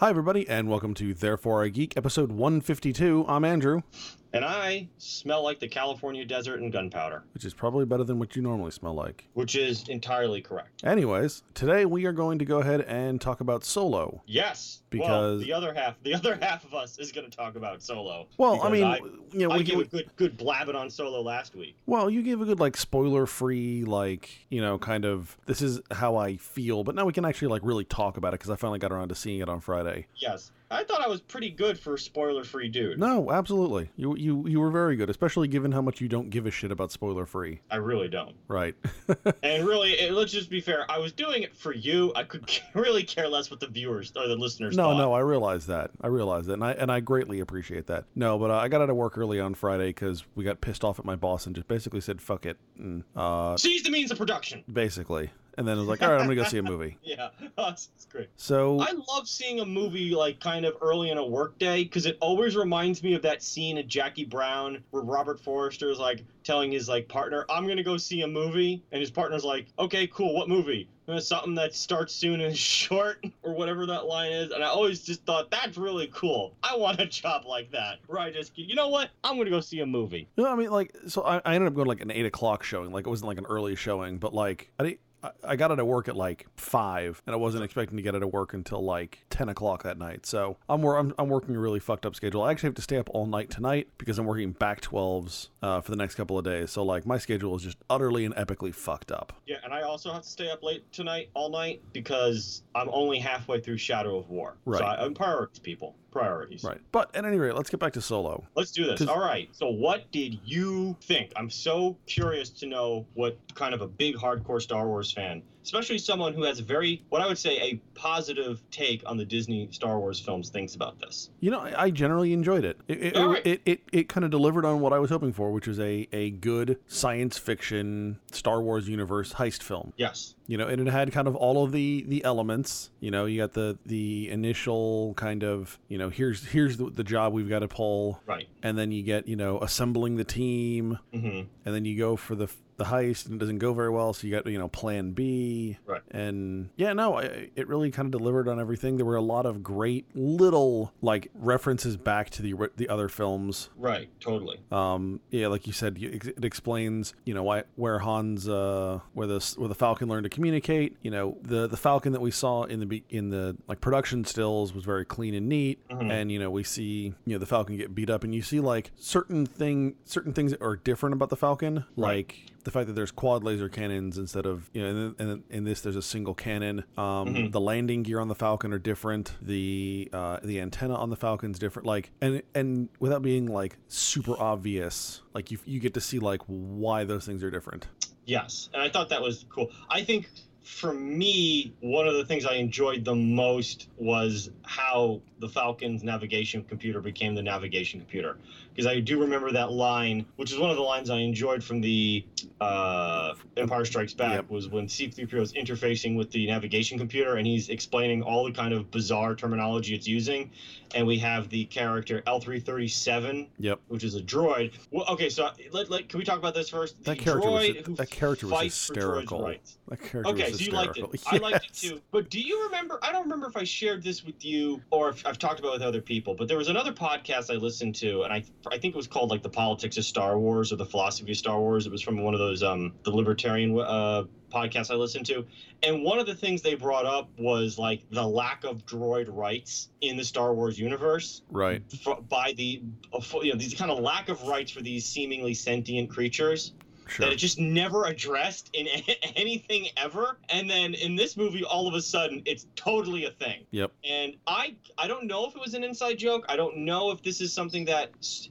Hi, everybody, and welcome to Therefore I Geek, episode 152. I'm Andrew, And I smell like the California desert and gunpowder, which is probably better than what you normally smell like. which is entirely correct. Anyways, today we are going to go ahead and talk about Solo. Yes, well, Because- the other half, the other half of us is going to talk about Solo. Well, I mean, I, you know, I we, gave a good, good blabbing on Solo last week. well, you gave a good, like, spoiler free, like, you know, kind of, this is how I feel, but now we can actually, like, really talk about it because I finally got around to seeing it on Friday. Yes, I thought I was pretty good for spoiler-free dude. No, absolutely. You, you, you were very good, especially given how much you don't give a shit about spoiler free. I really don't. Right. And really, it, let's just be fair. I was doing it for you. I could really care less what the viewers or the listeners. No, thought. no, I realize that. I realize that, and I and I greatly appreciate that. No, but uh, I got out of work early on Friday because we got pissed off at my boss and just basically said "fuck it," and, uh, Seize the means of production. basically, and then I was like, "All right, I'm gonna go see a movie." Yeah, that's that's great. So I love seeing a movie like kind of early in a workday because it always reminds me of that scene in Jackie Brown where Robert Forster is like telling his like partner, "I'm gonna go see a movie," and his partner's like, "Okay, cool. What movie?" Something that starts soon and is short, or whatever that line is. And I always just thought that's really cool. I want a job like that where I just, you know what? I'm gonna go see a movie. No, I mean, like, so I, I ended up going to, like an eight o'clock showing. Like, it wasn't like an early showing, but like, I didn't. I- I got out of work at like five, and I wasn't expecting to get out of work until like ten o'clock that night. So I'm I'm, I'm working a really fucked up schedule. I actually have to stay up all night tonight because I'm working back twelves uh, for the next couple of days. So like my schedule is just utterly and epically fucked up. Yeah, and I also have to stay up late tonight, all night, because I'm only halfway through Shadow of War. Right. So I, I'm priorities, people. Priorities. Right. But at any rate, let's get back to Solo. Let's do this. All right. So, what did you think? I'm so curious to know what kind of a big hardcore Star Wars fan, especially someone who has a very, what I would say, a positive take on the Disney Star Wars films, thinks about this. You know, I, generally enjoyed it. It it, right. it, it, it kind of delivered on what I was hoping for, which is a, a good science fiction Star Wars universe heist film. Yes. You know, and it had kind of all of the the elements. You know, you got the the initial kind of you know here's here's the, the job we've got to pull, Right. and then you get you know assembling the team, hmm and then you go for the the heist and it doesn't go very well, so you got you know plan B. Right. And yeah, no, I, it really kind of delivered on everything. There were a lot of great little like references back to the the other films. Right. Totally. Um, yeah, like you said, it explains you know why where Han's uh where the where the Falcon learned to communicate. You know the the Falcon that we saw in the in the like production stills was very clean and neat, Mhm. and you know we see you know the Falcon get beat up, and you see like certain thing certain things that are different about the Falcon, like the fact that there's quad laser cannons instead of you know and in this there's a single cannon um Mhm. the landing gear on the falcon are different the uh the antenna on the falcon's different like and and without being like super obvious like you you get to see like why those things are different Yes, and I thought that was cool. I think for me, one of the things I enjoyed the most was how the Falcon's navigation computer became the navigation computer. Because I do remember that line, which is one of the lines I enjoyed from the uh, Empire Strikes Back, Yep. was when C-3PO is interfacing with the navigation computer and he's explaining all the kind of bizarre terminology it's using. And we have the character L3-37, yep which is a droid. Well, okay, so let, let, can we talk about this first? That The character was- that character was fights for droids' hysterical. that character Okay, was so you liked it. hysterical. I liked it too. But do you remember? I don't remember if I shared this with you or if I've talked about it with other people. But there was another podcast I listened to, and I I think it was called like the Politics of Star Wars or the Philosophy of Star Wars. It was from one of those um the libertarian uh podcasts I listened to, and one of the things they brought up was like the lack of droid rights in the Star Wars universe right. f- by the uh, you know these kind of lack of rights for these seemingly sentient creatures sure. that it just never addressed in anything ever. And then in this movie all of a sudden it's totally a thing. Yep. And i i don't know if it was an inside joke. I don't know if this is something that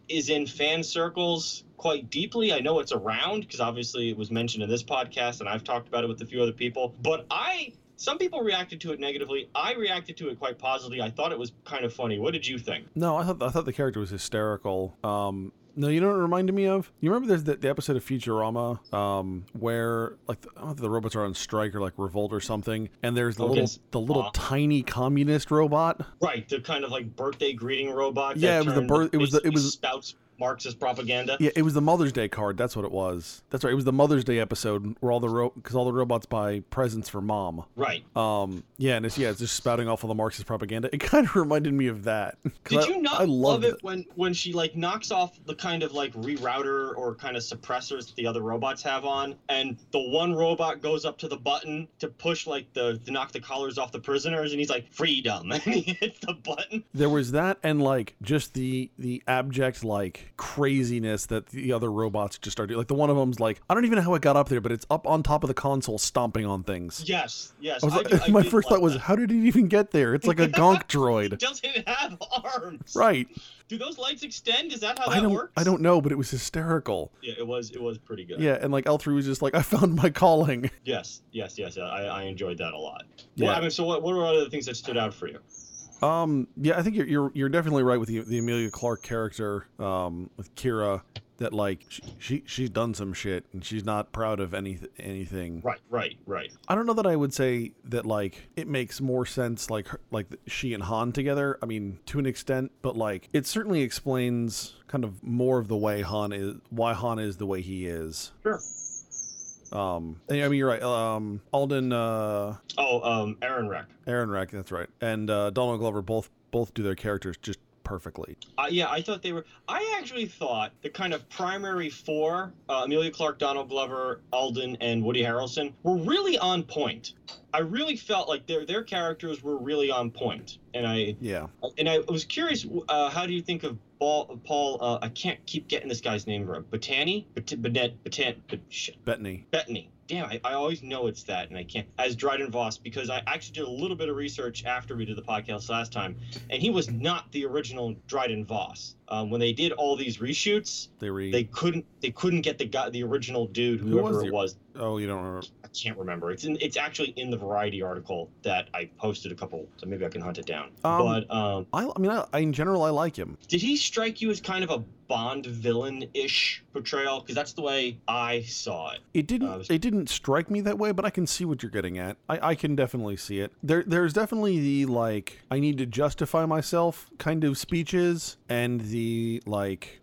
is in fan circles quite deeply. I know it's around because obviously it was mentioned in this podcast and i've talked about it with a few other people. But i some people reacted to it negatively. I reacted to it quite positively. I thought it was kind of funny. What did you think? No, I thought I thought the character was hysterical. Um, no, you know what it reminded me of? You remember there's the, the episode of Futurama um, where like the, I don't know if the robots are on strike or like revolt or something, and there's the Okay. little the little Uh, tiny communist robot. right the kind of like birthday greeting robot that Yeah, it was the birth- it was the- it was- spouts Marxist propaganda. Yeah, it was the Mother's Day card. That's what it was. That's right. It was the Mother's Day episode where all the ro because all the robots buy presents for mom. Right. Um, yeah, and it's yeah, it's just spouting off all the Marxist propaganda. It kind of reminded me of that. Did I- you not I love loved it when when she like knocks off the kind of like rerouter or kind of suppressors that the other robots have on, and the one robot goes up to the button to push like the to knock the collars off the prisoners, and he's like freedom, and he hits the button. There was that, and like just the the abject like craziness that the other robots just started. Like the one of them's like, I don't even know how it got up there, but it's up on top of the console, stomping on things. Yes, yes. I I like, did- I my first thought was, that. how did it even get there? It's like a gonk It droid, doesn't have arms. right? Do those lights extend? Is that how I that don't, works? I don't know, but it was hysterical. Yeah, it was. It was pretty good. Yeah, and like L three was just like, I found my calling. Yes, yes, yes. I, I enjoyed that a lot. Yeah. Well, I mean, so what, what were other things that stood out for you? Um, yeah, I think you're you're, you're definitely right with the the Emilia Clarke character, um, with Qi'ra. That like she, she she's done some shit and she's not proud of any anything. Right, right, right. I don't know that I would say that like it makes more sense like her, like she and Han together. I mean, to an extent, but like it certainly explains kind of more of the way Han is why Han is the way he is. Sure. Um, and, I mean, you're right. Um, Alden, uh, Oh, um, Ehrenreich. Aaron Reck, that's right, and uh, Donald Glover both both do their characters just perfectly. Uh, yeah, I thought they were. I actually thought the kind of primary four, uh, Emilia Clarke, Donald Glover, Alden, and Woody Harrelson, were really on point. I really felt like their their characters were really on point, and I Yeah. and I was curious. Uh, how do you think of Paul? Paul uh, I can't keep getting this guy's name wrong. Batani, Bat- Banet, Batan. Bettany. Bettany. Damn, I, I always know it's that, and I can't. As Dryden Voss, because I actually did a little bit of research after we did the podcast last time, and he was not the original Dryden Voss. Um, when they did all these reshoots, They read. they couldn't they couldn't get the guy, the original dude, Who whoever was it was. oh, you don't remember? I can't remember. It's in, it's actually in the Variety article that I posted a couple, so maybe I can hunt it down. Um, but um, I, I mean, I, I, in general, I like him. did he strike you as kind of a Bond villain-ish portrayal? Because that's the way I saw it. It didn't. Uh, it didn't strike me that way, but I can see what you're getting at. I, I can definitely see it. There, there's definitely the like I need to justify myself kind of speeches, and the like.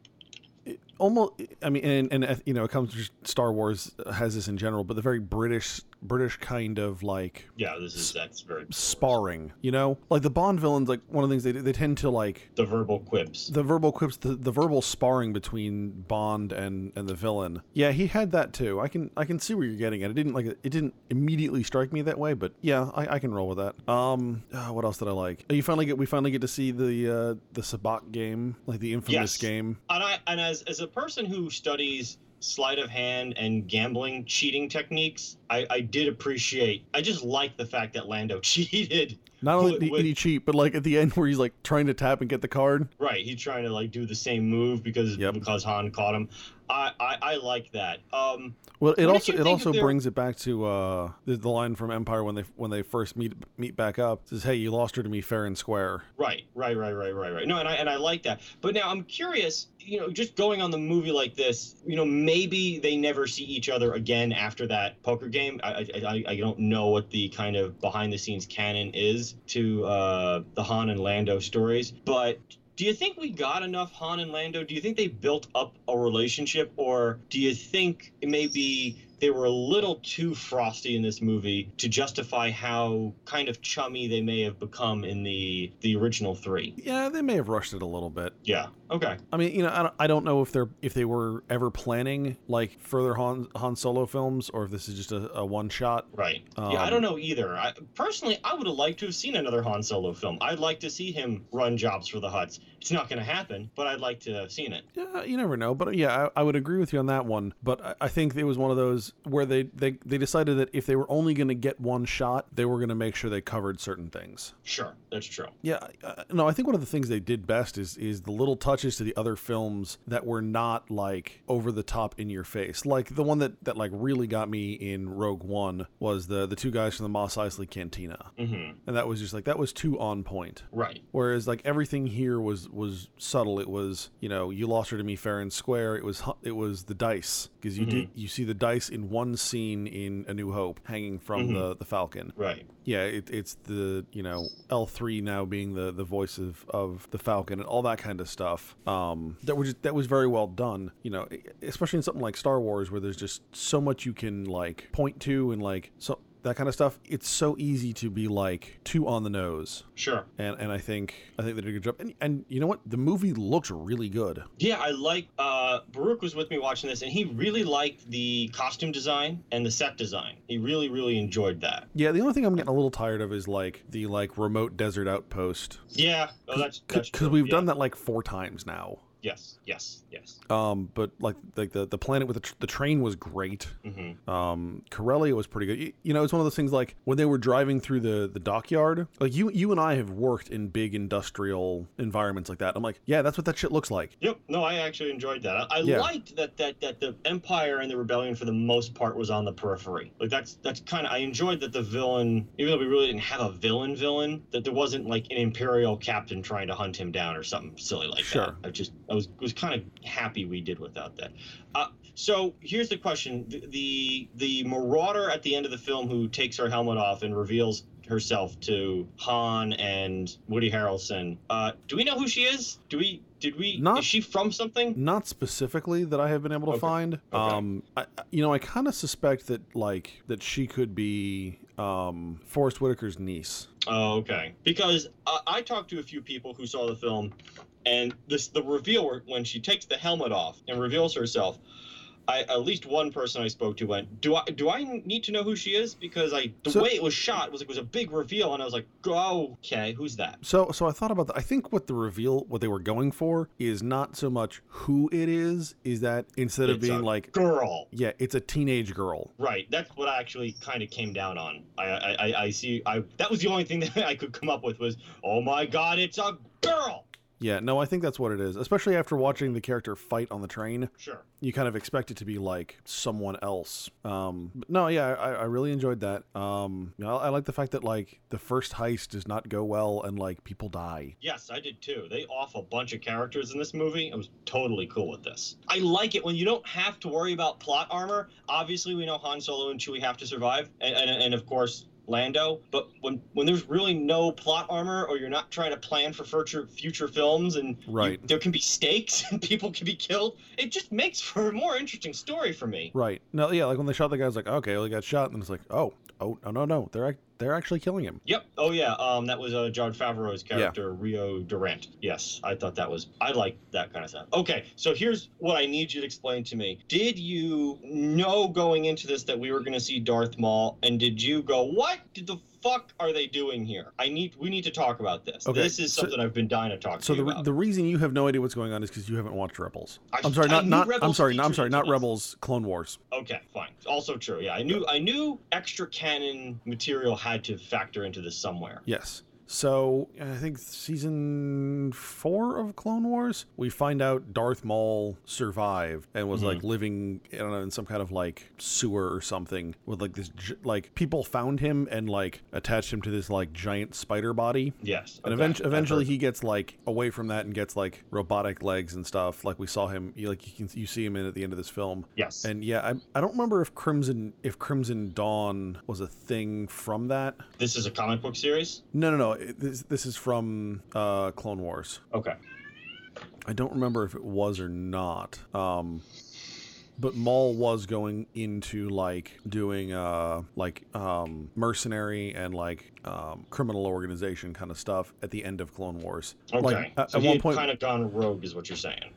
Almost, I mean, and, and uh, you know, it comes to Star Wars has this in general, but the very British, British kind of like Yeah, this is that's very sparring. You know, like the Bond villains, like one of the things they do, they tend to like the verbal quips. the verbal quips the, the verbal sparring between bond and and the villain. Yeah he had that too. I can i can see where you're getting at. It didn't like it didn't immediately strike me that way but yeah i, I can roll with that. Um uh, what else did i like? You finally get we finally get to see the uh the sabacc game like the infamous Yes. game. And I and as as a person who studies sleight of hand and gambling cheating techniques, I, I did appreciate. I just like the fact that Lando cheated. not only did he cheat but like at the end where he's like trying to tap and get the card Right, he's trying to like do the same move because Yep. because Han caught him. I, I I like that. Um, Well, it also it also brings it back to uh, the, the line from Empire when they when they first meet meet back up. It says, "Hey, you lost her to me fair and square." right, right, right, right, right, right. No, and I and I like that. But now I'm curious. You know, just going on the movie like this, you know, maybe they never see each other again after that poker game. I I, I, don't know what the kind of behind the scenes canon is to uh, the Han and Lando stories, but. Do you think we got enough Han and Lando? Do you think they built up a relationship, or do you think maybe they were a little too frosty in this movie to justify how kind of chummy they may have become in the the original three? Yeah, they may have rushed it a little bit. Yeah. Okay. I mean, you know, I don't, I don't know if they're if they were ever planning like further Han Han Solo films or if this is just a, a one shot. Right. yeah, I Um, don't know either. I, personally, I would have liked to have seen another Han Solo film. I'd like to see him run jobs for the Hutts. It's not going to happen, but I'd like to have seen it. Yeah, you never know, but yeah, I, I would agree with you on that one. But I, I think it was one of those where they they, they decided that if they were only going to get one shot, they were going to make sure they covered certain things. Sure, that's true. Yeah, uh, no, I think one of the things they did best is is the little touches to the other films that were not like over the top in your face. Like the one that that like really got me in Rogue One was the the two guys from the Mos Eisley Cantina, hmm and that was just like that was too on point. Right. Whereas like everything here was was subtle. It was you know you lost her to me fair and square. It was it was the dice because you did you see the dice in one scene in A New Hope, hanging from Mhm. the the Falcon. Right. Yeah, it, it's the you know L three now being the the voice of, of the Falcon and all that kind of stuff. Um, that was that was very well done. You know, especially in something like Star Wars where there's just so much you can like point to and like so that kind of stuff. It's so easy to be like too on the nose. Sure. And, and I think I think they did a good job. And, and you know what? The movie looked really good. Yeah, I like. Uh, Baruch was with me watching this, and he really liked the costume design and the set design. He really, really enjoyed that. Yeah, the only thing I'm getting a little tired of is like the like remote desert outpost Yeah, oh, that's that's because we've yeah. done that like four times now. Yes, yes, yes. Um, but like like the the planet with the, tr- the train was great. hmm Um, Corellia was pretty good. You, you know, it's one of those things like when they were driving through the the dockyard. Like you you and I have worked in big industrial environments like that. I'm like, yeah, that's what that shit looks like. Yep. No, I actually enjoyed that. I, I Yeah. liked that that that the Empire and the Rebellion for the most part was on the periphery. Like that's that's kind of I enjoyed that the villain, even though we really didn't have a villain villain, that there wasn't like an Imperial captain trying to hunt him down or something silly like Sure. that. I just I was was kind of happy we did without that. Uh, so here's the question: the, the the Marauder at the end of the film who takes her helmet off and reveals herself to Han and Woody Harrelson. Uh, do we know who she is? Do we? Did we? Not- is she from something? Not specifically that I have been able to Okay. find. Okay. Um, I, you know, I kind of suspect that like that she could be um Forest Whitaker's niece. Oh, okay. Because uh, I talked to a few people who saw the film, and this the reveal when she takes the helmet off and reveals herself. I, at least one person I spoke to went, "Do I do I need to know who she is?" Because I the So- way it was shot was it was a big reveal, and I was like, "Oh, okay, who's that?" So, so I thought about that. I think what the reveal, what they were going for, is not so much who it is, is that instead of being a like, Girl, yeah, it's a teenage girl. right? That's what I actually kind of came down on. I, I I I see. I that was the only thing that I could come up with was, "Oh my God, it's a girl." Yeah, no, I think that's what it is. Especially after watching the character fight on the train, Sure. you kind of expect it to be like someone else. Um, but no, yeah, I, I really enjoyed that. Um, you know, I, I like the fact that like the first heist does not go well and like people die. Yes, I did too. They off a bunch of characters in this movie. I was totally cool with this. I like it when you don't have to worry about plot armor. Obviously, we know Han Solo and Chewie have to survive, and, and, and of course Lando. But when when there's really no plot armor, or you're not trying to plan for future future films, and you- Right. there can be stakes and people can be killed, it just makes for a more interesting story for me. Right. No, yeah, like when they shot the guy, was like, okay, well, he got shot, and it's like, oh, oh, no, no, no, they're they're actually killing him. Yep. Oh yeah. Um, that was uh, Jon Favreau's character, Rio Durant. Yes, I thought that was. I like that kind of stuff. Okay, so here's what I need you to explain to me. Did you know going into this that we were going to see Darth Maul, and did you go, "What did the fuck are they doing here?" I need. We need to talk about this. Okay, This is so- something I've been dying to talk about. So to the, about. the reason you have no idea what's going on is because you haven't watched Rebels. I- I'm sorry, I not not. I'm sorry, no, I'm sorry, not. Rebels. Clone Wars. Okay, fine. Also true. Yeah, I knew. I knew extra canon material had to factor into this somewhere. Yes. So I think season four of Clone Wars, we find out Darth Maul survived and was Mhm. like living, I don't know, in some kind of like sewer or something with like this, like people found him and like attached him to this like giant spider body. Yes. And okay, event- eventually he gets like away from that and gets like robotic legs and stuff. Like we saw him, you like you can you see him in at the end of this film. Yes. And yeah, I, I don't remember if Crimson if Crimson Dawn was a thing from that. this is a comic book series. No, no, no. This this is from uh, Clone Wars. Okay. I don't remember if it was or not. Um, but Maul was going into like doing uh like um mercenary and like um criminal organization kind of stuff at the end of Clone Wars. Okay. Like at, so at one point, kind of gone rogue, is what you're saying.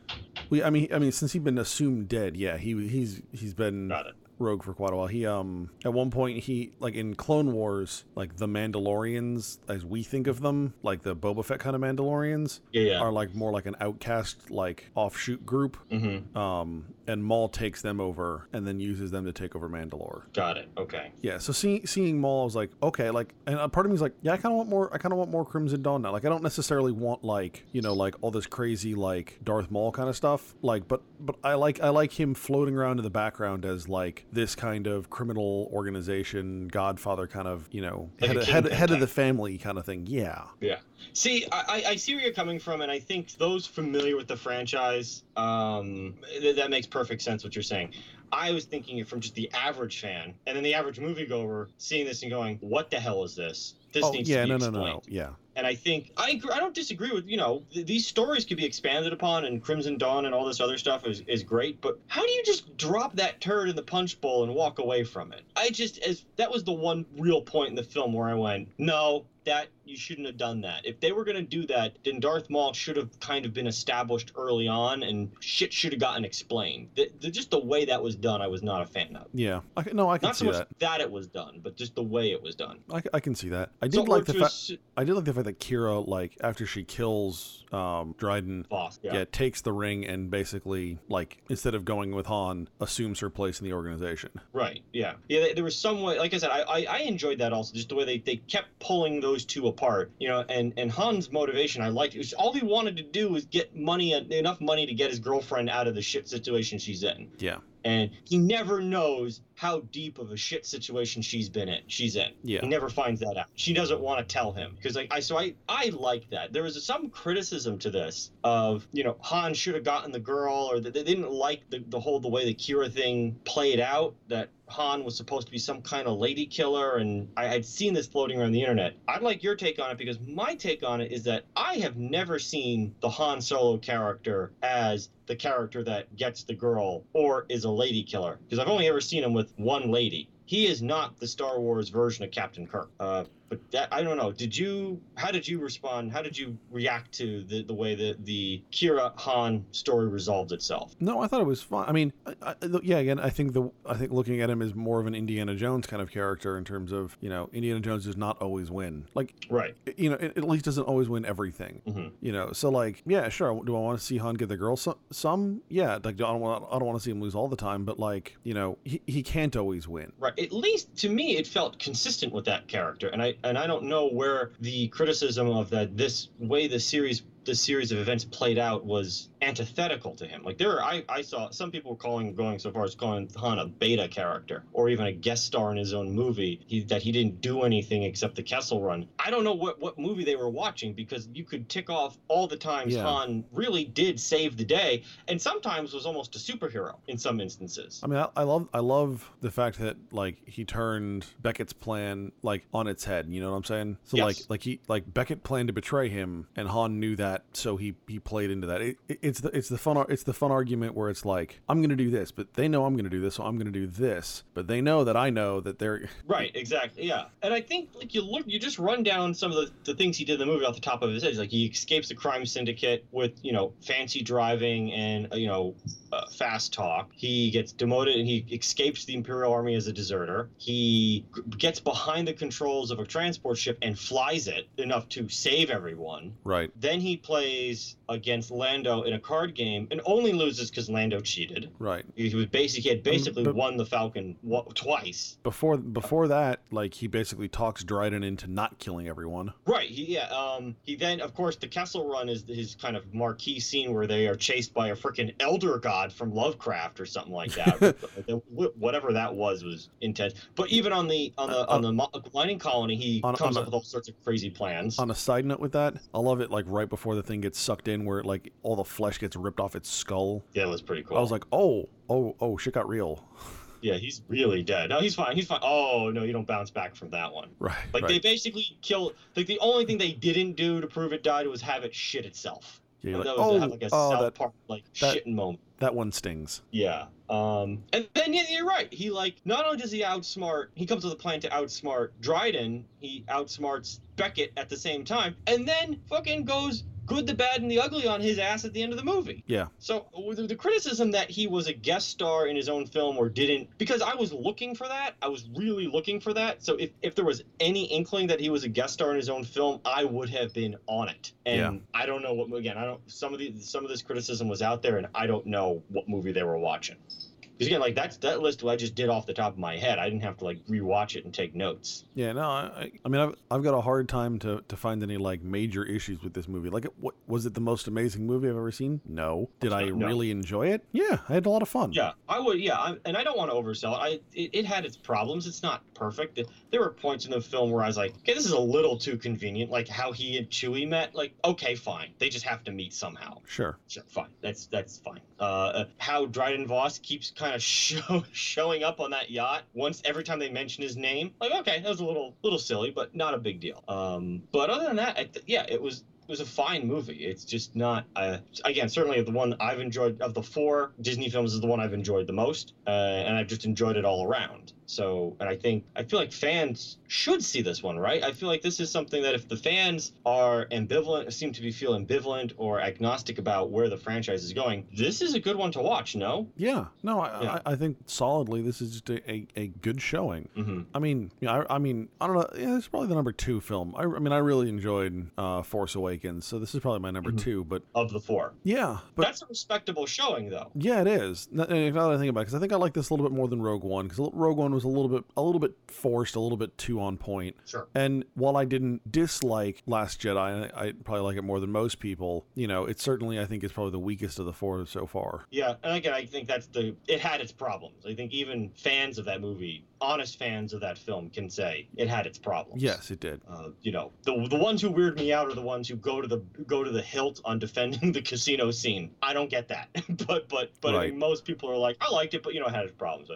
we, I mean, I mean, since he'd been assumed dead, yeah, he he's he's been Got it. Rogue for quite a while. He um at one point he like in Clone Wars, like the Mandalorians as we think of them, like the Boba Fett kind of Mandalorians, Yeah, yeah. are like more like an outcast like offshoot group. mm-hmm. Um and Maul takes them over and then uses them to take over Mandalore. Got it. Okay. Yeah, so seeing seeing Maul, I was like, okay, like, and a part of me is like, yeah, I kind of want more. I kind of want more Crimson Dawn now. Like, I don't necessarily want like, you know, like all this crazy like Darth Maul kind of stuff. Like, but but I like I like him floating around in the background as like this kind of criminal organization, Godfather kind of, you know, Like head, head, head of the family kind of thing. Yeah, Yeah. See, I, I see where you're coming from, and I think those familiar with the franchise, um, th- that makes perfect sense what you're saying. I was thinking it from just the average fan, and then the average moviegoer seeing this and going, "What the hell is this?" This oh needs yeah, to be no, no, explained. no, no, yeah, And I think I I don't disagree with you know th- these stories could be expanded upon and Crimson Dawn and all this other stuff is, is great. But how do you just drop that turd in the punch bowl and walk away from it? I just as that was the one real point in the film where I went, no, that you shouldn't have done that. If they were gonna do that, then Darth Maul should have kind of been established early on and shit should have gotten explained. The, the, just the way that was done, I was not a fan of. yeah. I, no, I can Not so see much that. that. it was done, but just the way it was done. I, I can see that. I So did like the fact. I did like the fact that Qi'ra, like after she kills um, Dryden, Voss. yeah. takes the ring and basically, like, instead of going with Han, assumes her place in the organization. Right. Yeah. Yeah. There, there was some way. Like I said, I, I I enjoyed that also. Just the way they, they kept pulling those two apart. You know, and and Han's motivation, I liked. It was all he wanted to do was get money, enough money to get his girlfriend out of the shit situation she's in. Yeah, And he never knows how deep of a shit situation she's been in. She's in. yeah, He never finds that out. She doesn't want to tell him because like I so I I like that. There was some criticism to this of you know Han should have gotten the girl or that they didn't like the, the whole the way the Qi'ra thing played out that Han was supposed to be some kind of lady killer and I, I'd seen this floating around the internet. I'd like your take on it because my take on it is that I have never seen the Han Solo character as the character that gets the girl or is a lady killer because I've only ever seen him with one lady. He is not the Star Wars version of Captain Kirk. Uh, but that I don't know. Did you? How did you respond? How did you react to the the way that the Qi'ra Han story resolved itself? No, I thought it was fun. I mean, I, I, yeah. Again, I think the I think looking at him is more of an Indiana Jones kind of character in terms of you know Indiana Jones does not always win. Like Right. you know, it, at least doesn't always win everything. hmm You know, so like, yeah, sure. Do I want to see Han get the girl? Some, some yeah. Like, I don't want, I don't want to see him lose all the time. But like, you know, he, he can't always win. Right. At least to me, it felt consistent with that character, and I and I don't know where the criticism of that this way the series the series of events played out was antithetical to him. Like there, are, I I saw some people were calling going so far as calling Han a beta character or even a guest star in his own movie. He, that he didn't do anything except the Kessel Run. I don't know what what movie they were watching because you could tick off all the times Yeah. Han really did save the day, and sometimes was almost a superhero in some instances. I mean, I, I love I love the fact that like he turned Beckett's plan like on its head. You know what I'm saying? So Yes. like like he like Beckett planned to betray him, and Han knew that, so he he played into that. It, it, it's the it's the fun it's the fun argument where it's like I'm gonna do this, but they know I'm gonna do this, so I'm gonna do this, but they know that I know that they're Right, exactly, yeah. And I think like you look, you just run down some of the, the things he did in the movie off the top of his head. Like he escapes the crime syndicate with you know fancy driving and uh, you know uh, fast talk. He gets demoted and he escapes the Imperial Army as a deserter. He g- gets behind the controls of a transport ship and flies it enough to save everyone. right. Then he plays against Lando in a card game and only loses because Lando cheated. Right. He was basically he had um, basically but- won the Falcon wa- twice. Before before that, like he basically talks Dryden into not killing everyone. Right. He, yeah. Um. He then, of course, the Kessel Run is his kind of marquee scene where they are chased by a freaking elder god from Lovecraft or something like that. Whatever that was was intense. But even on the on the on the uh, uh, mo- mining colony, he On- comes on up the- with all sorts of crazy plans. On a side note with that, I love it like right before the thing gets sucked in, where like all the flesh gets ripped off its skull. yeah, it was pretty cool. I was like, oh, oh, oh, shit got real. yeah, he's really dead. No, he's fine. He's fine. Oh no, you don't bounce back from that one. Right. Like right. they basically kill. Like the only thing they didn't do to prove it died was have it shit itself. Yeah, you're that like, was oh, have like a oh, South that, Park like that- shitting moment. that one stings. Yeah. Um, and then yeah, you're right. He like not only does he outsmart, he comes with a plan to outsmart Dryden. He outsmarts Beckett at the same time, and then fucking goes good, the bad, and the ugly on his ass at the end of the movie. Yeah. So with the criticism that he was a guest star in his own film or didn't, because I was looking for that. I was really looking for that. So if, if there was any inkling that he was a guest star in his own film, I would have been on it. And Yeah. I don't know what again. I don't. Some of the some of this criticism was out there, and I don't know what movie they were watching. Because again, like that's that list I just did off the top of my head. I didn't have to like rewatch it and take notes. Yeah, no, I, I- I mean, I've, I've got a hard time to, to find any like major issues with this movie. Like, it, what was it the most amazing movie I've ever seen? No. Did I No. really enjoy it? Yeah, I had a lot of fun. Yeah, I would. Yeah, I, and I don't want to oversell it. I it, it had its problems. It's not perfect. There were points in the film where I was like, okay, this is a little too convenient. Like how he and Chewie met. Like, okay, fine. They just have to meet somehow. Sure. Sure, fine. That's that's fine. Uh, Uh, how Dryden Voss keeps kind kind of show, showing up on that yacht once every time they mention his name. Like, okay, that was a little little silly, but not a big deal. Um, but other than that, th- yeah, it was it was a fine movie. It's just not. Uh, again, certainly the one I've enjoyed of the four Disney films is the one I've enjoyed the most, uh, and I've just enjoyed it all around. So, and I think I feel like fans should see this one, right? I feel like this is something that if the fans are ambivalent, seem to be feel ambivalent or agnostic about where the franchise is going, this is a good one to watch. No? Yeah, no, I, Yeah. I, I think solidly this is just a, a, a good showing. hmm I mean, yeah, I, I mean, I don't know. Yeah, it's probably the number two film. I, I mean, I really enjoyed uh, Force Awakens, so this is probably my number Mhm. two. But Of the four, yeah, but that's a respectable showing, though. yeah, it is. Now now that I think about it, because I think I like this a little bit more than Rogue One, because Rogue One was a little bit, a little bit forced, a little bit too on point. Sure. And while I didn't dislike Last Jedi, I, I probably like it more than most people. You know, it certainly I think is probably the weakest of the four so far. Yeah, and again, I think that's the. It had its problems. I think even fans of that movie, honest fans of that film, can say it had its problems. Yes, it did. Uh, you know, the the ones who weird me out are the ones who go to the go to the hilt on defending the casino scene. I don't get that, but but but I mean, most people are like, I liked it, but you know, it had its problems.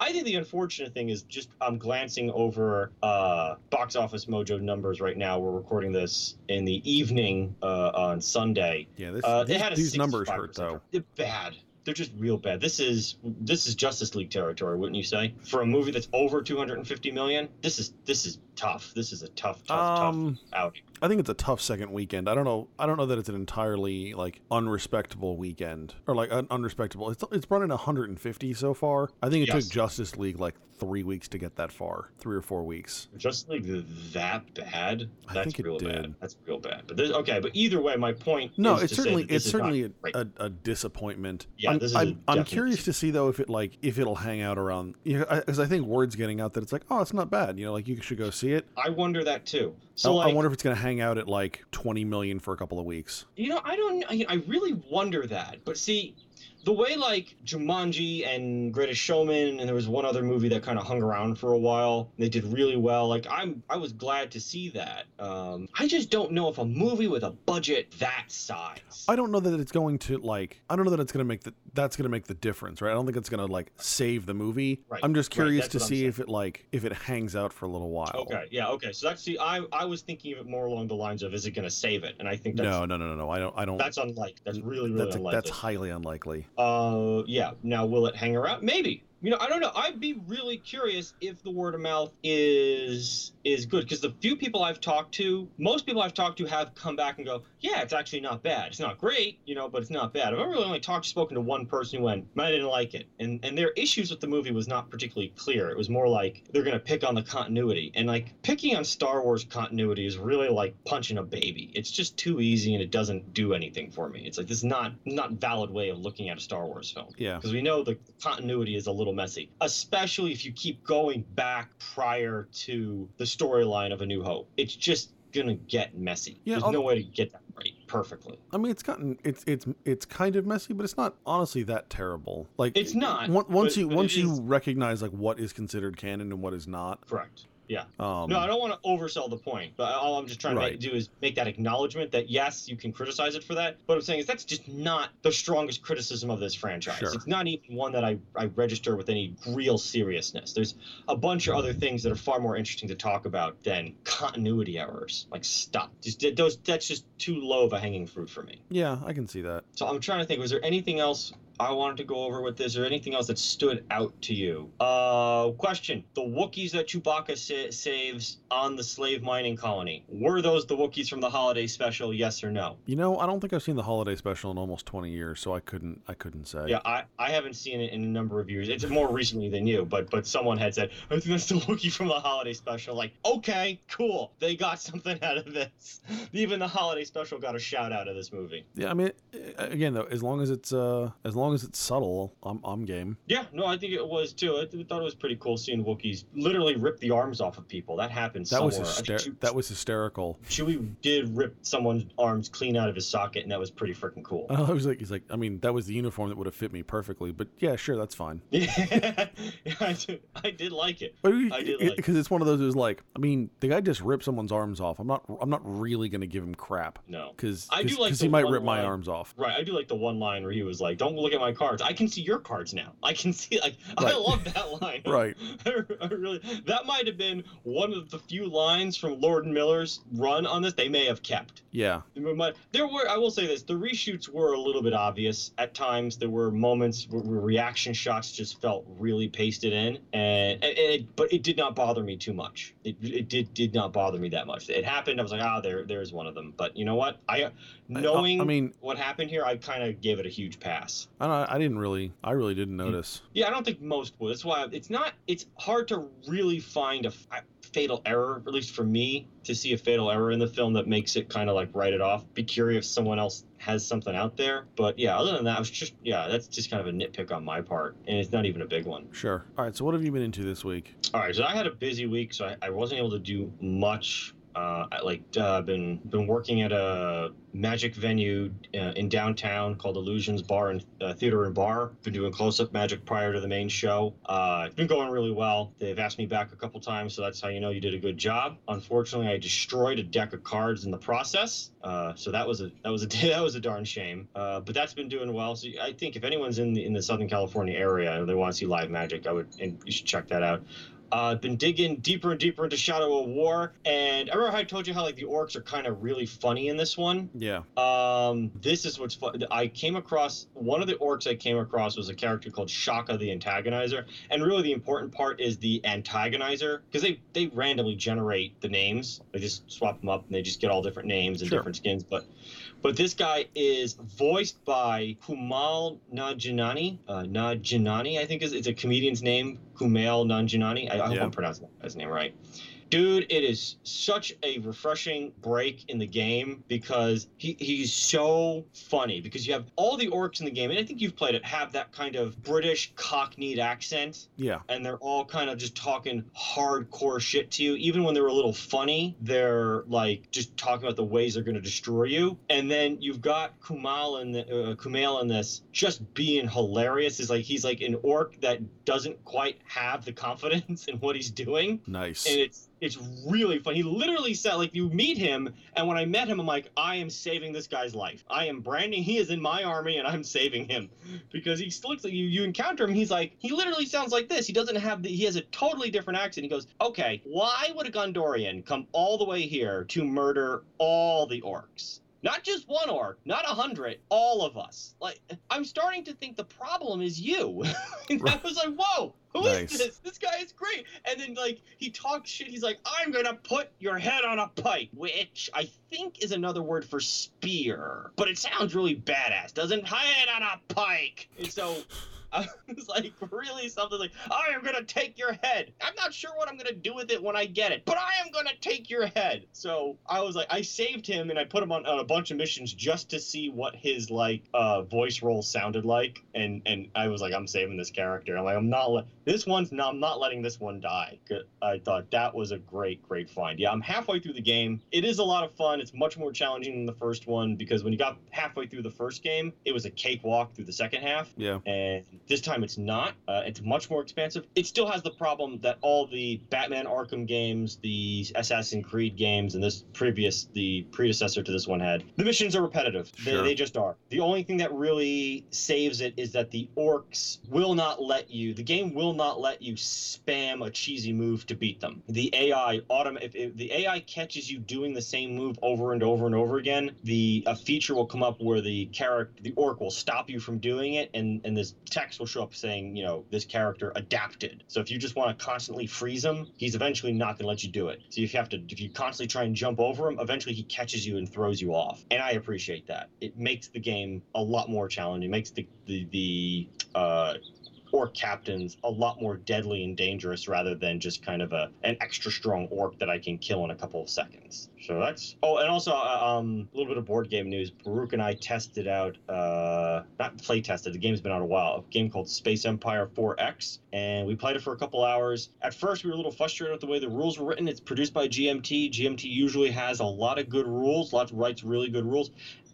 I think the unfortunate thing is just I'm glancing over uh, box office mojo numbers right now. We're recording this in the evening uh, on Sunday. Yeah, this, Uh, these, it had a these numbers hurt though. They're bad. They're just real bad. This is this is Justice League territory, wouldn't you say? For a movie that's over 250 million, this is this is tough. This is a tough, tough, Um, tough outing. I think it's a tough second weekend. I don't know. I don't know that it's an entirely like unrespectable weekend or like un- unrespectable. It's it's brought in 150 so far. I think it Yes. took Justice League like three weeks to get that far, three or four weeks. Justice League that bad? I That's think it real did. bad. That's real bad. But this, okay, but either way, my point. No, is it's certainly it's certainly a, a, a disappointment. Yeah, I'm, this is I'm, I'm curious to see though if it like if it'll hang out around because I think word's getting out that it's like oh it's not bad. You know, like you should go see it. I wonder that too. So I, like, I wonder if it's going to hang out at like 20 million for a couple of weeks. You know, I don't. I, I really wonder that. But see, the way like Jumanji and Greatest Showman, and there was one other movie that kind of hung around for a while. They did really well. Like I'm, I was glad to see that. Um, I just don't know if a movie with a budget that size. I don't know that it's going to like. I don't know that it's going to make the that's going to make the difference, right? I don't think it's going to like save the movie. Right, I'm just curious that's to see if it like if it hangs out for a little while. Okay, yeah, okay. So that's see, I I was thinking of it more along the lines of is it going to save it? And I think that's No, no, no, no, no. I don't. I don't. that's unlikely. That's really really that's unlikely. that's highly unlikely. Uh, yeah. Now, will it hang around? Maybe. You know, I don't know. I'd be really curious if the word of mouth is is good because the few people I've talked to, most people I've talked to have come back and go, "Yeah, it's actually not bad. It's not great, you know, but it's not bad." I've really only talked, spoken to one person who went, "I didn't like it," and and their issues with the movie was not particularly clear. It was more like they're gonna pick on the continuity, and like picking on Star Wars continuity is really like punching a baby. It's just too easy and it doesn't do anything for me. It's like this is not not valid way of looking at a Star Wars film Yeah. because we know the continuity is a little messy, especially if you keep going back prior to the storyline of A New Hope. It's just gonna get messy. Yeah, There's I'll- no way to get that right perfectly. I mean, it's gotten it's it's it's kind of messy, but it's not honestly that terrible. Like It's not, Once but- you but once you is- recognize like what is considered canon and what is not. Correct. Yeah. Um, no, I don't want to oversell the point, but all I'm just trying to Right. make, do is make that acknowledgement that yes, you can criticize it for that. What I'm saying is that's just not the strongest criticism of this franchise. Sure. It's not even one that I, I register with any real seriousness. There's a bunch of other things that are far more interesting to talk about than continuity errors. Like stop. Just those that's just too low of a hanging fruit for me. Yeah, I can see that. So I'm trying to think, was there anything else I wanted to go over with this or anything else that stood out to you? Uh, question. The Wookiees that Chewbacca sa- saves on the slave mining colony, were those the Wookiees from the holiday special, yes or no? You know, I don't think I've seen the holiday special in almost 20 years, so I couldn't I couldn't say. Yeah, I, I haven't seen it in a number of years. It's more recently than you, but but someone had said, I think that's the Wookiee from the holiday special. Like, okay, cool. They got something out of this. Even the holiday special got a shout out of this movie. Yeah, I mean, again though, as long as it's uh, as long as it's subtle, I'm I'm game. Yeah, no, I think it was too. I th- thought it was pretty cool seeing Wookiees literally rip the arms off of people. That happened That was somewhere. Think hyster- Chew- that was hysterical. Chewie did rip someone's arms clean out of his socket, and that was pretty freaking cool. I was like, he's like, I mean, that was the uniform that would have fit me perfectly, but yeah, sure, that's fine. yeah, I did, I did like it. But I did like- because it's one of those. Is like, I mean, the guy just ripped someone's arms off. I'm not, I'm not really gonna give him crap No. because I do like because he might rip my arms off. Right, I do like the one line where he was like, "Don't look at at my cards. I can see your cards now. I can see like I love that line. Right. I really that might have been one of the few lines from Lord and Miller's run on this they may have kept. Yeah. There were- There were, I will say this, the reshoots were a little bit obvious at times. There were moments where, reaction shots just felt really pasted in, and, and it, but it did not bother me too much. It, it did did not bother me that much. It happened. I was like, ah, there there's one of them. But you know what? I knowing I mean, what happened here, I kind of gave it a huge pass. I don't, I didn't really. I really didn't notice. Yeah, I don't think most would. That's why it's not. It's hard to really find a, f- fatal error, at least for me, to see a fatal error in the film that makes it kind of like write it off. Be curious if someone else has something out there. But yeah, other than that, I was just yeah, that's just kind of a nitpick on my part, and it's not even a big one. Sure. All right. So what have you been into this week? All right, so I had a busy week, so I, I wasn't able to do much. Uh, like uh, been been working at a magic venue uh, in downtown called Illusions Bar and uh, Theater and Bar. Been doing close up magic prior to the main show. Uh, it's been going really well. They've asked me back a couple times, so that's how you know you did a good job. Unfortunately, I destroyed a deck of cards in the process, uh, so that was a that was a that was a darn shame. Uh, but that's been doing well. So I think if anyone's in the in the Southern California area and they want to see live magic, I would and you should check that out. Uh, been digging deeper and deeper into Shadow of War, and I remember how I told you how like the orcs are kind of really funny in this one. Yeah. Um, this is what's fun. I came across one of the orcs I came across was a character called Shaka the Antagonizer, and really the important part is the antagonizer because they they randomly generate the names. They just swap them up and they just get all different names and Sure. different skins. But but this guy is voiced by Kumal Najanani. Uh, Najanani, I think is it's a comedian's name. Kumail Nanjanani. I, I hope Yeah. I'm pronouncing his name right. Dude, it is such a refreshing break in the game because he, he's so funny. Because you have all the orcs in the game, and I think you've played it, have that kind of British cockneyed accent Yeah. and they're all kind of just talking hardcore shit to you. Even when they're a little funny, they're like just talking about the ways they're going to destroy you. And then you've got Kumal and uh, Kumail in this just being hilarious. Is like he's like an orc that doesn't quite have the confidence in what he's doing, Nice. and it's it's really fun. He literally said like you meet him, and when I met him, I'm like, I am saving this guy's life. I am branding. He is in my army, and I'm saving him because he looks like you. You encounter him, he's like he literally sounds like this. He doesn't have the. He has a totally different accent. He goes, okay, why would a Gondorian come all the way here to murder all the orcs? Not just one orc, not a hundred, all of us. Like, I'm starting to think the problem is you. and I was like, whoa, who is Nice. this? This guy is great. And then, like, he talks shit. He's like, I'm gonna put your head on a pike, which I think is another word for spear. But it sounds really badass, doesn't? Head on a pike. And so. I was like, really something like, I am gonna take your head. I'm not sure what I'm gonna do with it when I get it, but I am gonna take your head. So I was like, I saved him and I put him on, on a bunch of missions just to see what his like uh, voice role sounded like, and and I was like, I'm saving this character. I'm like, I'm not this one's not. I'm not letting this one die. I thought that was a great, great find. Yeah, I'm halfway through the game. It is a lot of fun. It's much more challenging than the first one because when you got halfway through the first game, it was a cakewalk through the second half yeah. and this time it's not. Uh, it's much more expansive. It still has the problem that all the Batman Arkham games, the Assassin's Creed games, and this previous, the predecessor to this one had, the missions are repetitive. They, they just are. The only thing that really saves it is that the orcs will not let you, the game will not let you spam a cheesy move to beat them. The AI autom- if, if the AI catches you doing the same move over and over and over again, the a feature will come up where the character, the orc, will stop you from doing it, and and this text will show up saying, you know, this character adapted. So if you just want to constantly freeze him, he's eventually not going to let you do it. So if you have to, if you constantly try and jump over him, eventually he catches you and throws you off. And I appreciate that. It makes the game a lot more challenging. It makes the the the uh, orc captains a lot more deadly and dangerous rather than just kind of a an extra strong orc that I can kill in a couple of seconds. So that's oh, and also uh, um, a little bit of board game news. Baruch and I tested out, uh, not play tested. The game's been out a while. A game called Space Empire 4X, and we played it for a couple hours. At first, we were a little frustrated with the way the rules were written. It's produced by GMT. GMT usually has a lot of good rules. Lots writes really good rules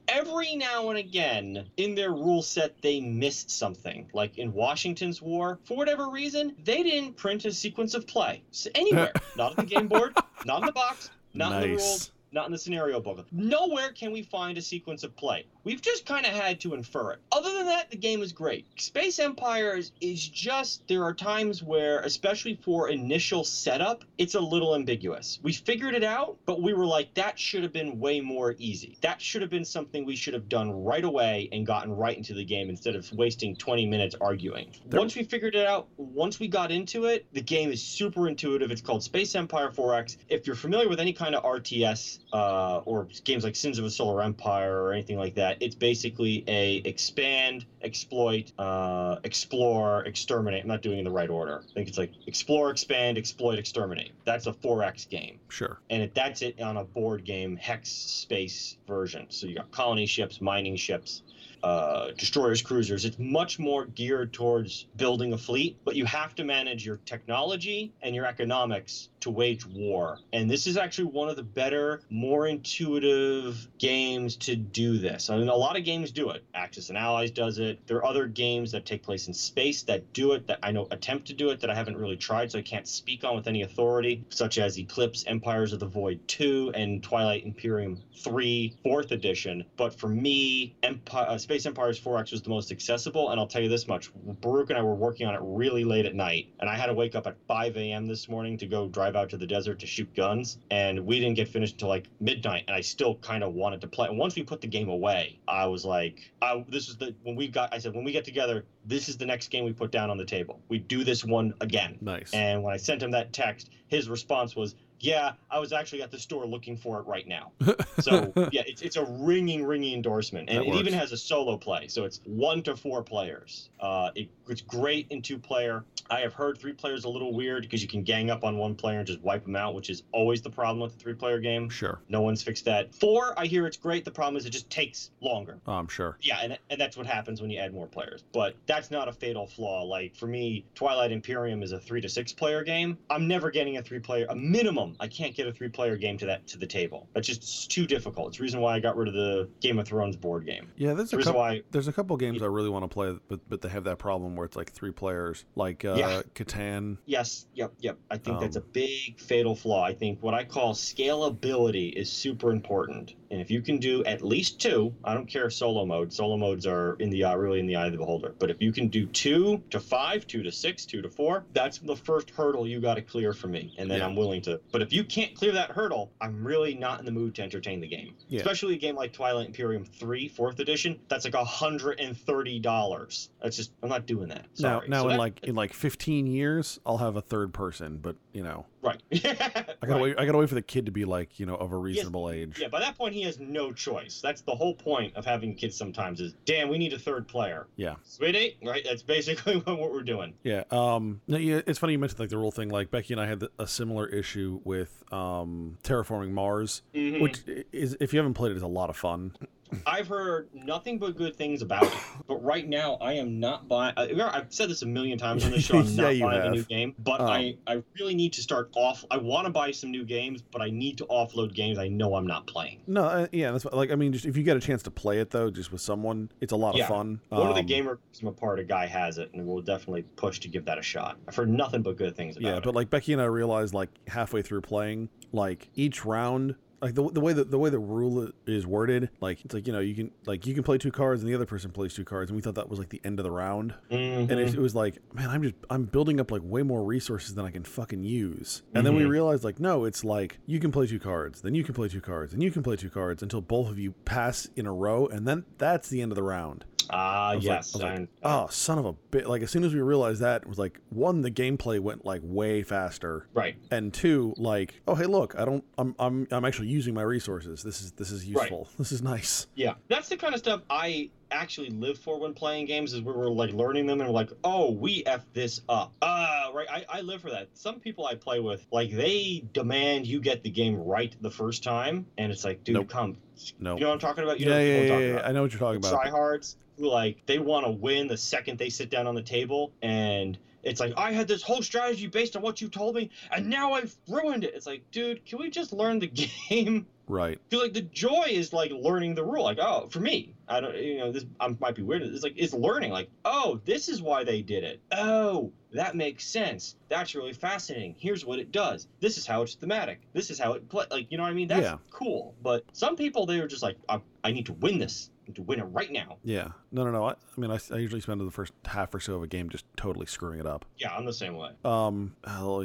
every now and again in their rule set they missed something. Like in washington's war for whatever reason they didn't print a sequence of play. S- anywhere. Not on the game board not in the box not in the rules. nice. Not in the scenario book. Nowhere can we find a sequence of play. We've just kind of had to infer it. Other than that, the game is great. Space Empires is just, there are times where, especially for initial setup, it's a little ambiguous. We figured it out, but we were like, that should have been way more easy. That should have been something we should have done right away and gotten right into the game instead of wasting 20 minutes arguing. There- Once we figured it out, once we got into it, the game is super intuitive. It's called Space Empire 4X. If you're familiar with any kind of RTS uh, or games like Sins of a Solar Empire or anything like that, it's basically a expand, exploit, uh, explore, exterminate. I'm not doing it in the right order. I think it's like explore, expand, exploit, exterminate. That's a 4X game Sure. and it, that's it on a board game hex space version. So you got colony ships, mining ships, uh, destroyers, cruisers. It's much more geared towards building a fleet, but you have to manage your technology and your economics to wage war. And this is actually one of the better, more intuitive games to do this. I mean, a lot of games do it. Axis and Allies does it. There are other games that take place in space that do it, that I know attempt to do it, that I haven't really tried, so I can't speak on with any authority, such as Eclipse, Empires of the Void 2, and Twilight Imperium 3, 4th edition. But for me, Empire, uh, Space Empires 4X was the most accessible, and I'll tell you this much Baruch and I were working on it really late at night, and I had to wake up at 5 a.m. this morning to go drive out to the desert to shoot guns, and we didn't get finished until like midnight, and I still kind of wanted to play. And once we put the game away, I was like, I, this is the, when we got, I said, when we get together, this is the next game we put down on the table. We do this one again. Nice. And when I sent him that text, his response was, "Yeah, I was actually at the store looking for it right now." So yeah, it's it's a ringing, ringing endorsement, and That it even has a solo play, so it's one to four players. Uh, it, it's great in two player. I have heard three players a little weird because you can gang up on one player and just wipe them out, which is always the problem with the three player game. sure. No one's fixed that. Four, I hear it's great. The problem is it just takes longer. Oh, I'm sure. Yeah, and, and that's what happens when you add more players. But that's not a fatal flaw. Like for me, Twilight Imperium is a three to six player game. I'm never getting a three player a minimum. I can't get a three player game to that to the table. That's just it's too difficult. It's the reason why I got rid of the Game of Thrones board game. Yeah, there's the a reason couple. why There's a couple games I really want to play, but but they have that problem where it's like three players, like uh, Yeah. Catan. Yes, yep, yep. I think that's a Um, big fatal flaw. I think what I call scalability is super important. And if you can do at least two, I don't care solo mode. Solo modes are in the eye, really in the eye of the beholder. But if you can do two to five, two to six, two to four, that's the first hurdle you got to clear for me. And then Yeah. I'm willing to. But if you can't clear that hurdle, I'm really not in the mood to entertain the game. Yeah. Especially a game like Twilight Imperium 3, fourth edition. That's like $130. That's just, I'm not doing that. Now, Sorry. now So in that- like in like 15 years, I'll have a third person, but you know, Right. I gotta wait. I gotta wait for the kid to be like you know of a reasonable age. Yeah, by that point he has no choice. That's the whole point of having kids sometimes is, damn, we need a third player. Yeah. Sweetie, right? That's basically what we're doing. Yeah. Um. No, yeah. It's funny you mentioned like the rule thing. Like Becky and I had the, a similar issue with um terraforming Mars, Mhm. which is if you haven't played it, is a lot of fun. I've heard nothing but good things about it, but right now I am not buying. I- I've said this a million times on this show. I'm Yeah, not buying a new game, but Um, I, I really need to start off. I want to buy some new games, but I need to offload games I know I'm not playing. No, uh, yeah, that's what, like I mean, just if you get a chance to play it though, just with someone, it's a lot Yeah. of fun. One of the Um, gamer I'm a part of, guy has it, and we'll definitely push to give that a shot. I've heard nothing but good things about Yeah, it. but like Becky and I realized like halfway through playing, like each round, like the, the way that the way the rule is worded, like it's like you know you can like you can play two cards and the other person plays two cards, and we thought that was like the end of the round, Mhm. and it, it was like man, I'm just I'm building up like way more resources than I can fucking use, and then we Mhm. realized like no, it's like you can play two cards, then you can play two cards, and you can play two cards until both of you pass in a row, and then that's the end of the round. Ah, I was like- yes. Like, oh, son of a bit! Like as soon as we realized that, it was like one, the gameplay went like way faster, right. and two, like, oh hey, look, I don't, I'm, I'm, I'm actually using my resources. This is, this is Right. useful. This is nice. Yeah, that's the kind of stuff I actually live for when playing games. Is we're like learning them and we're like, oh, we f this up. Ah, right. I, I live for that. Some people I play with, like, they demand you get the game right the first time, and it's like, dude, Nope. come. No, You know what I'm talking about? You yeah, know yeah, yeah, talking yeah, about. I know what you're talking about. tryhards who like they want to win the second they sit down on the table and it's like i had this whole strategy based on what you told me and now i've ruined it it's like dude can we just learn the game Right. Because like the joy is like learning the rule. Like oh, for me, I don't you know this I might be weird. It's like it's learning. Like oh, this is why they did it. Oh, that makes sense. That's really fascinating. Here's what it does. This is how it's thematic. This is how it play. Like you know what I mean? That's Yeah. cool. But some people they are just like I, I need to win this. To win it right now. Yeah. No, no, no. I, I mean, I, I usually spend the first half or so of a game just totally screwing it up. Yeah, I'm the same way. Um.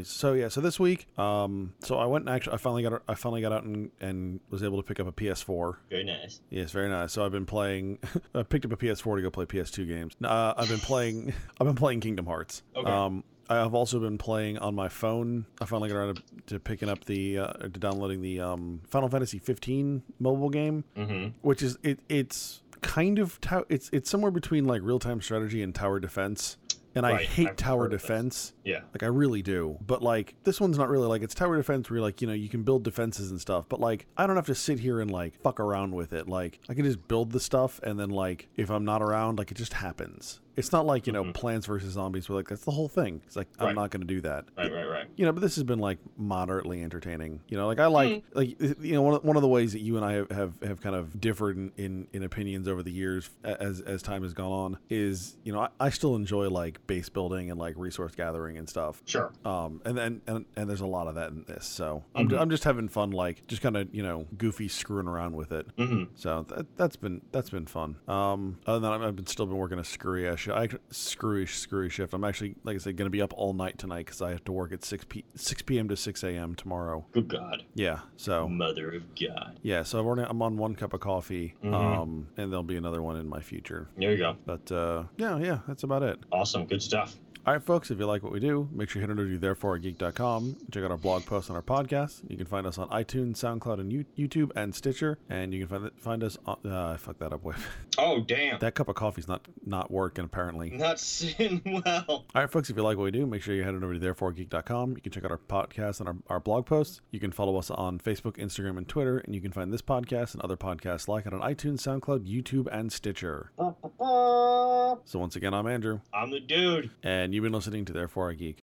So yeah. So this week, um. So I went and actually, I finally got, I finally got out and, and was able to pick up a PS4. Very nice. Yes, very nice. So I've been playing. I picked up a PS4 to go play PS2 games. Uh, I've been playing. I've been playing Kingdom Hearts. Okay. Um, I have also been playing on my phone. I finally got around to, to picking up the uh, to downloading the um, Final Fantasy 15 mobile game, Mm-hmm. which is it. It's kind of tow- it's it's somewhere between like real time strategy and tower defense. And I hate I've tower defense. Yeah. Like I really do. But like this one's not really like it's tower defense where you're like, you know, you can build defenses and stuff, but like I don't have to sit here and like fuck around with it. Like I can just build the stuff and then like if I'm not around, like it just happens. It's not like, you know, Mhm. Plants versus Zombies We're like that's the whole thing. It's like I'm not gonna do that. Right. Right. Right. You know, but this has been like moderately entertaining. You know, like I like like you know one of, one of the ways that you and I have, have, have kind of differed in, in, in opinions over the years as as time has gone on is you know I, I still enjoy like base building and like resource gathering and stuff. Sure. Um, and then and, and there's a lot of that in this, so I'm, Mhm. I'm just having fun, like just kind of you know goofy screwing around with it. Mm-hmm. So that, that's been that's been fun. Um, other than that, I've been still been working a screwy ass shi- I, screwy screwy shift. I'm actually like I said going to be up all night tonight because I have to work at six p 6 p.m. to 6 a.m. tomorrow. Good God. Yeah. So Mother of God. yeah. So I've already, I'm on one cup of coffee. Mhm. Um, and there'll be another one in my future. There you go. But uh, yeah, yeah, that's about it. Awesome. Good stuff. All right, folks, if you like what we do, make sure you head over to thereforegeek.com. Check out our blog posts on our podcast. You can find us on iTunes, SoundCloud, and You- YouTube and Stitcher. And you can find find us on. Uh, I fucked that up. Wait. Oh damn. that cup of coffee's not not working apparently. Not sitting well. All right, folks, if you like what we do, make sure you head over to thereforegeek.com. You can check out our podcast and our, our blog posts. You can follow us on Facebook, Instagram, and Twitter. And you can find this podcast and other podcasts like it on iTunes, SoundCloud, YouTube, and Stitcher. So once again, I'm Andrew, I'm the dude. and you've been listening to Therefore a Geek.